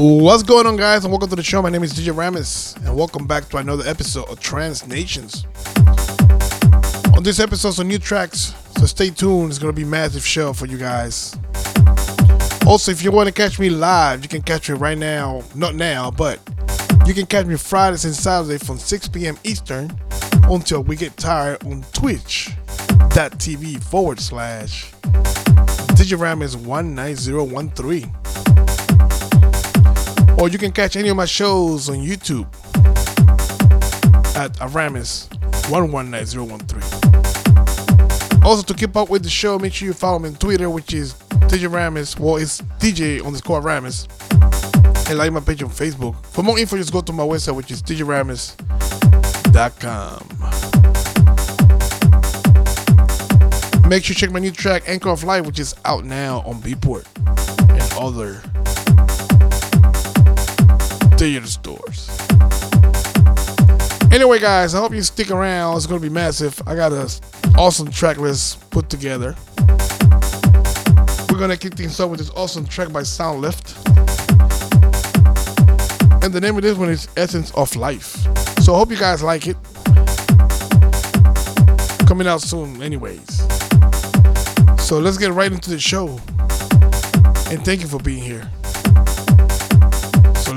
What's going on, guys, and welcome to the show. My name is DJ Aramis, and welcome back to another episode of Trance Nations. On this episode, some new tracks, so stay tuned. It's gonna be a massive show for you guys. Also, if you want to catch me live, you can catch me right now. Not now, but you can catch me Fridays and Saturdays from 6 p.m. Eastern until we get tired on Twitch.tv forward slash DJ Aramis 19013 or you can catch any of my shows on YouTube at Aramis 119013. Also, to keep up with the show, make sure you follow me on Twitter, which is DJ Aramis. Well, it's DJ underscore Aramis. And like my page on Facebook. For more info, just go to my website, which is DJAramis.com. Make sure you check my new track, Anchor of Life, which is out now on Beatport and other digital stores. Anyway, guys, I hope you stick around. It's going to be massive. I got an awesome track list put together. We're going to kick things off with this awesome track by Soundlift. And the name of this one is Essence of Life. So I hope you guys like it. Coming out soon, anyways. So let's get right into the show. And thank you for being here.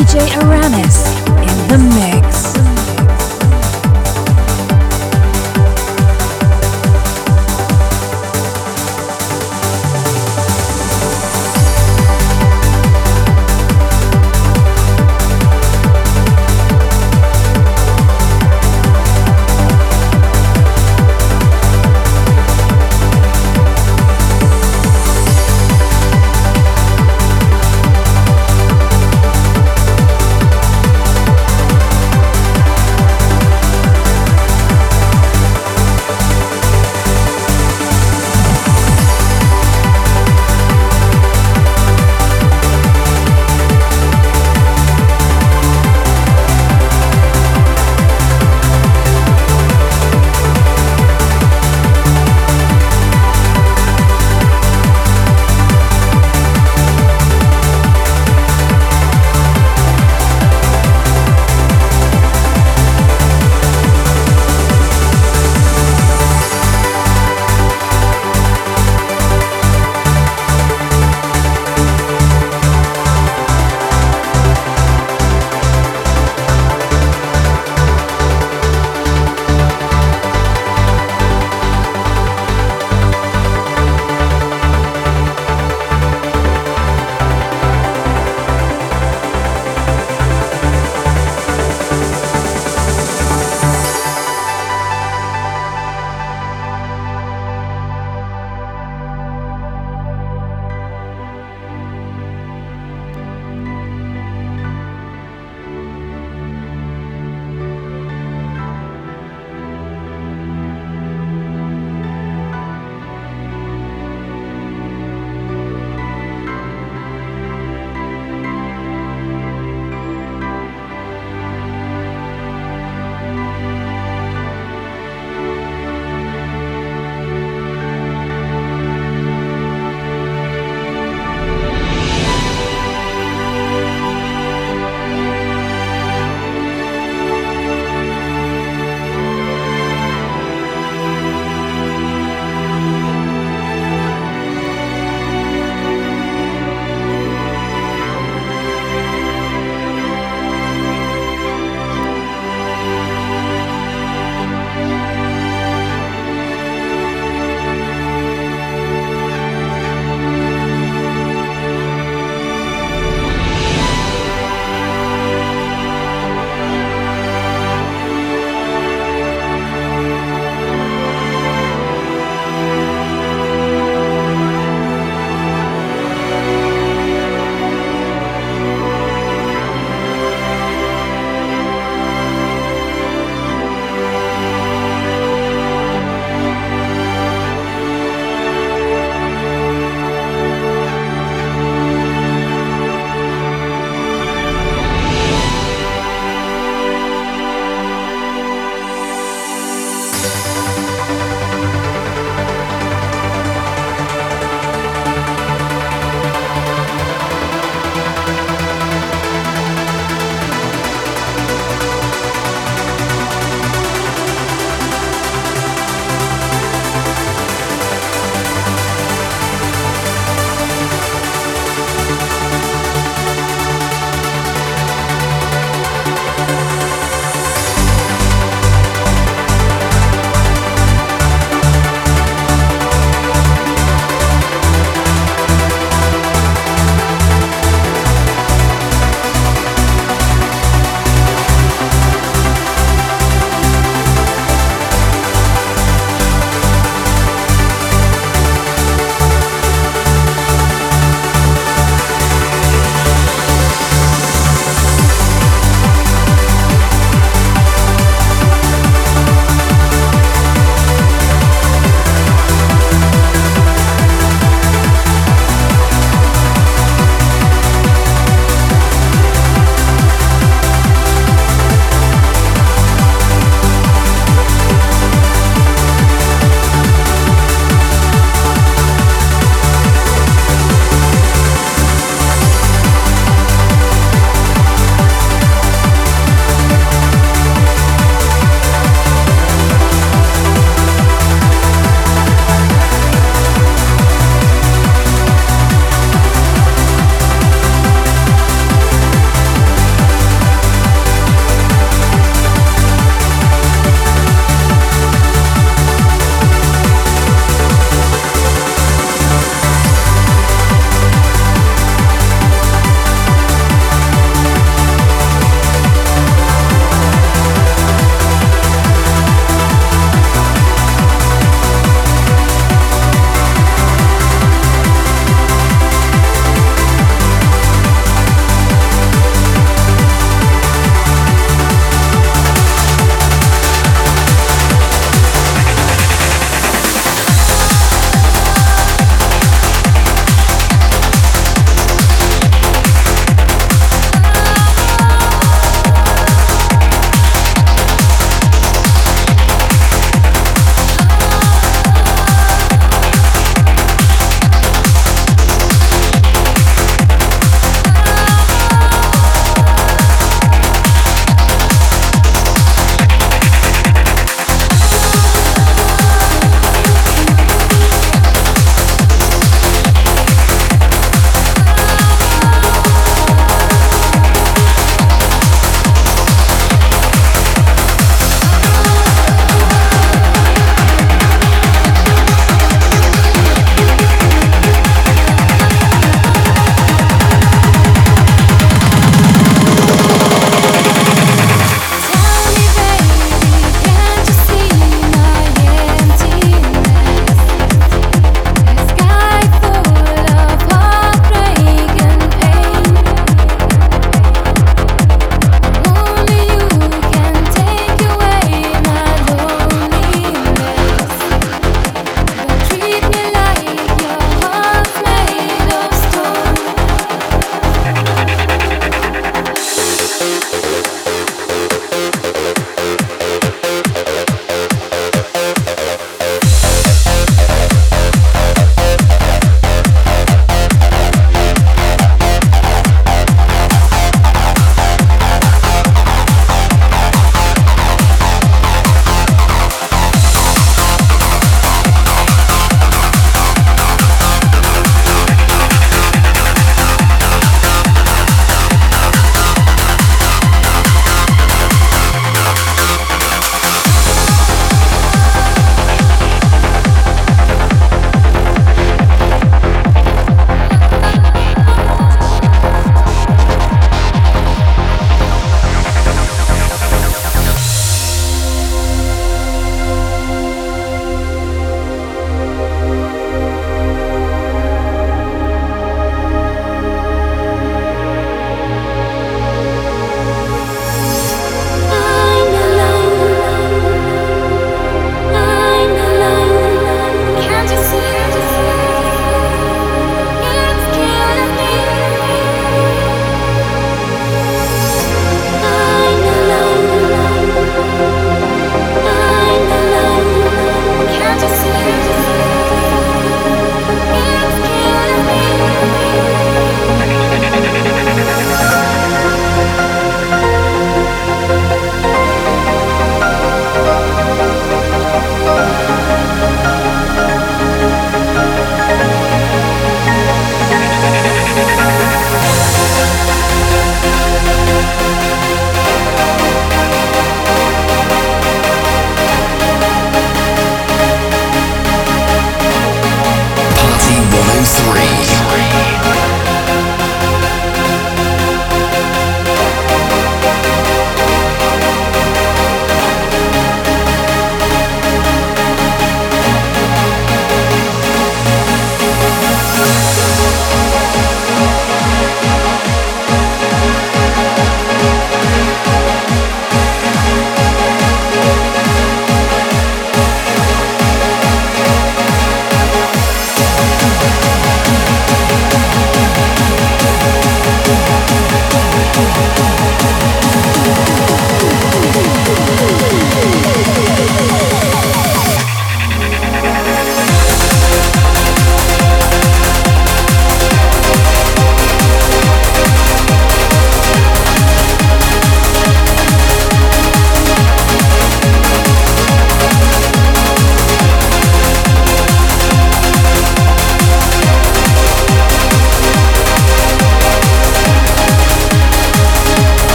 DJ Aramis in the mix.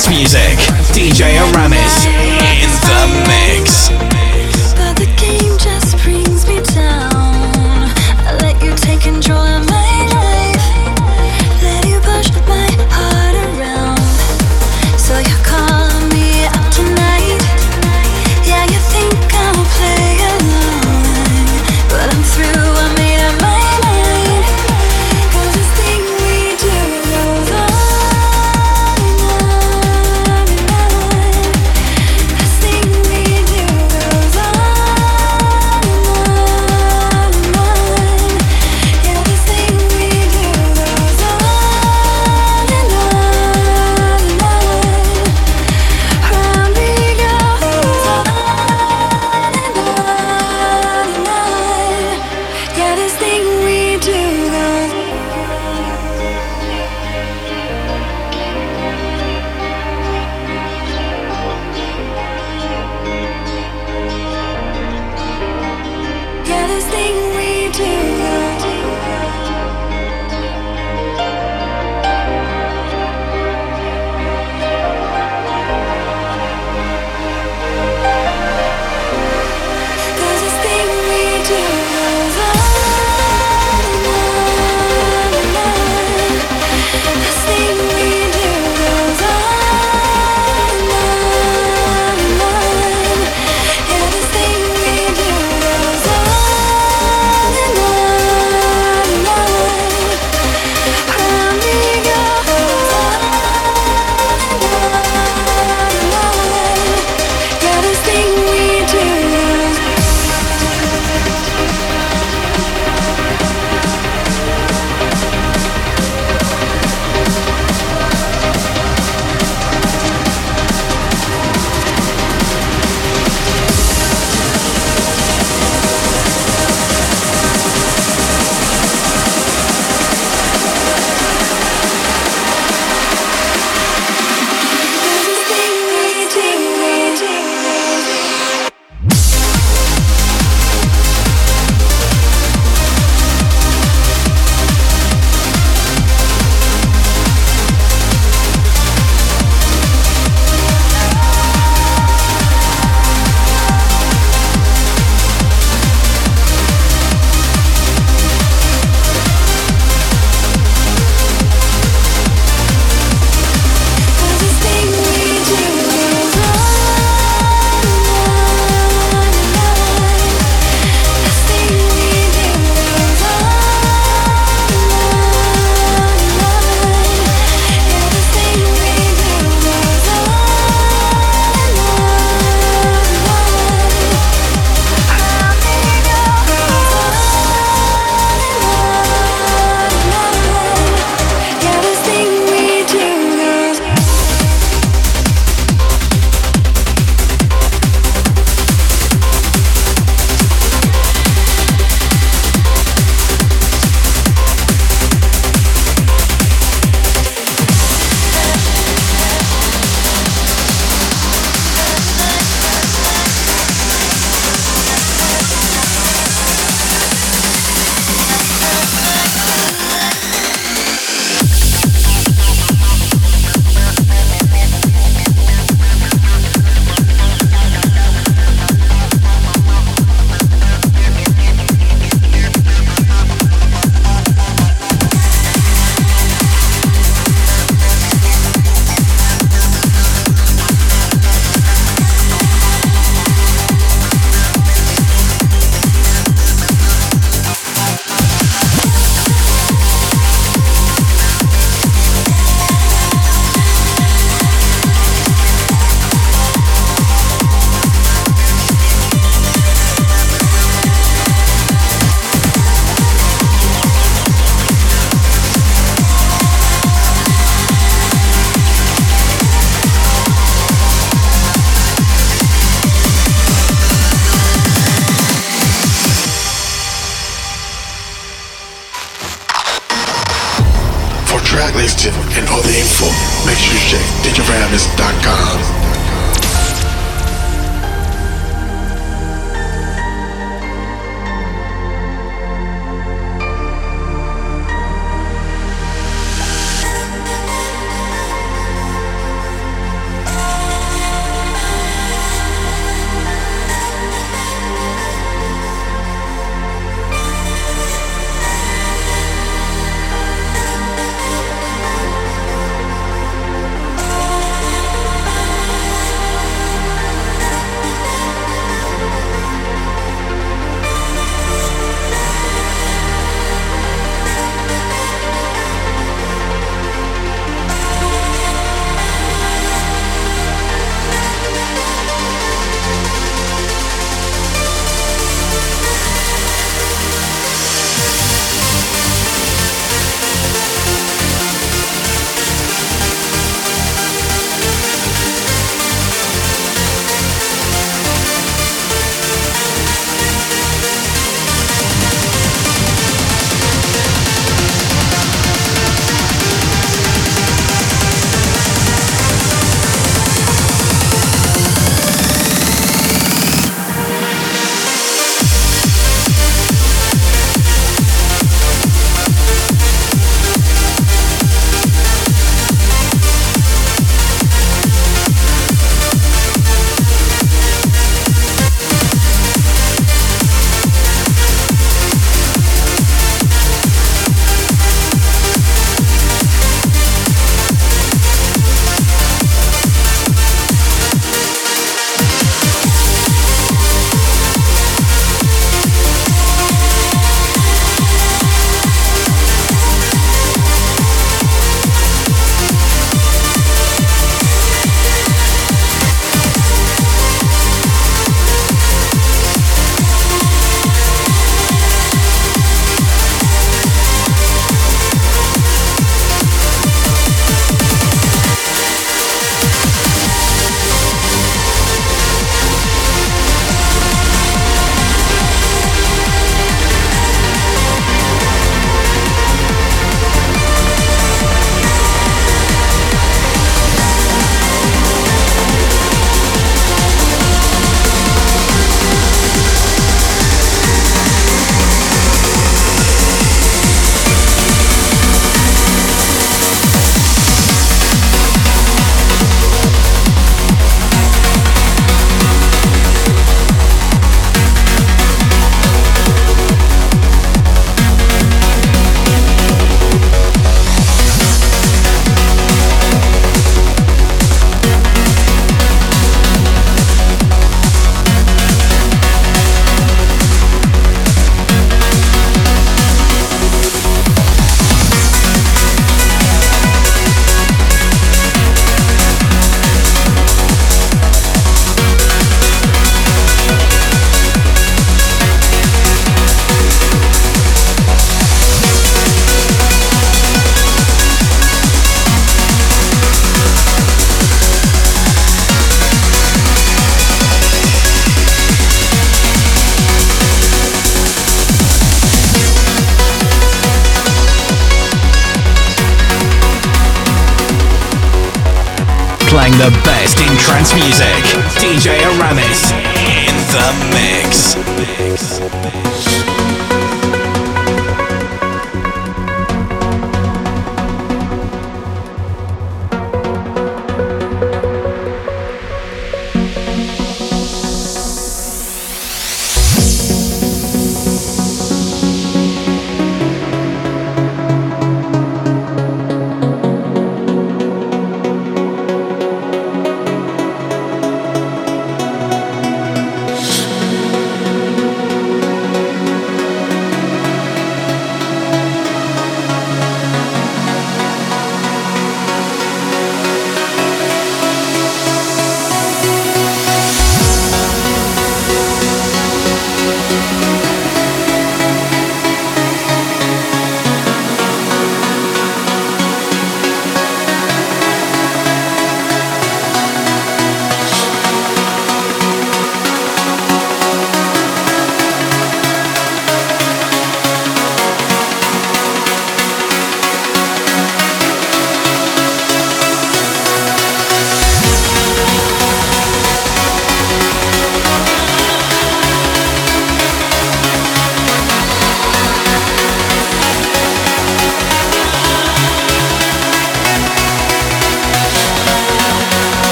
Trance music. DJ Aramis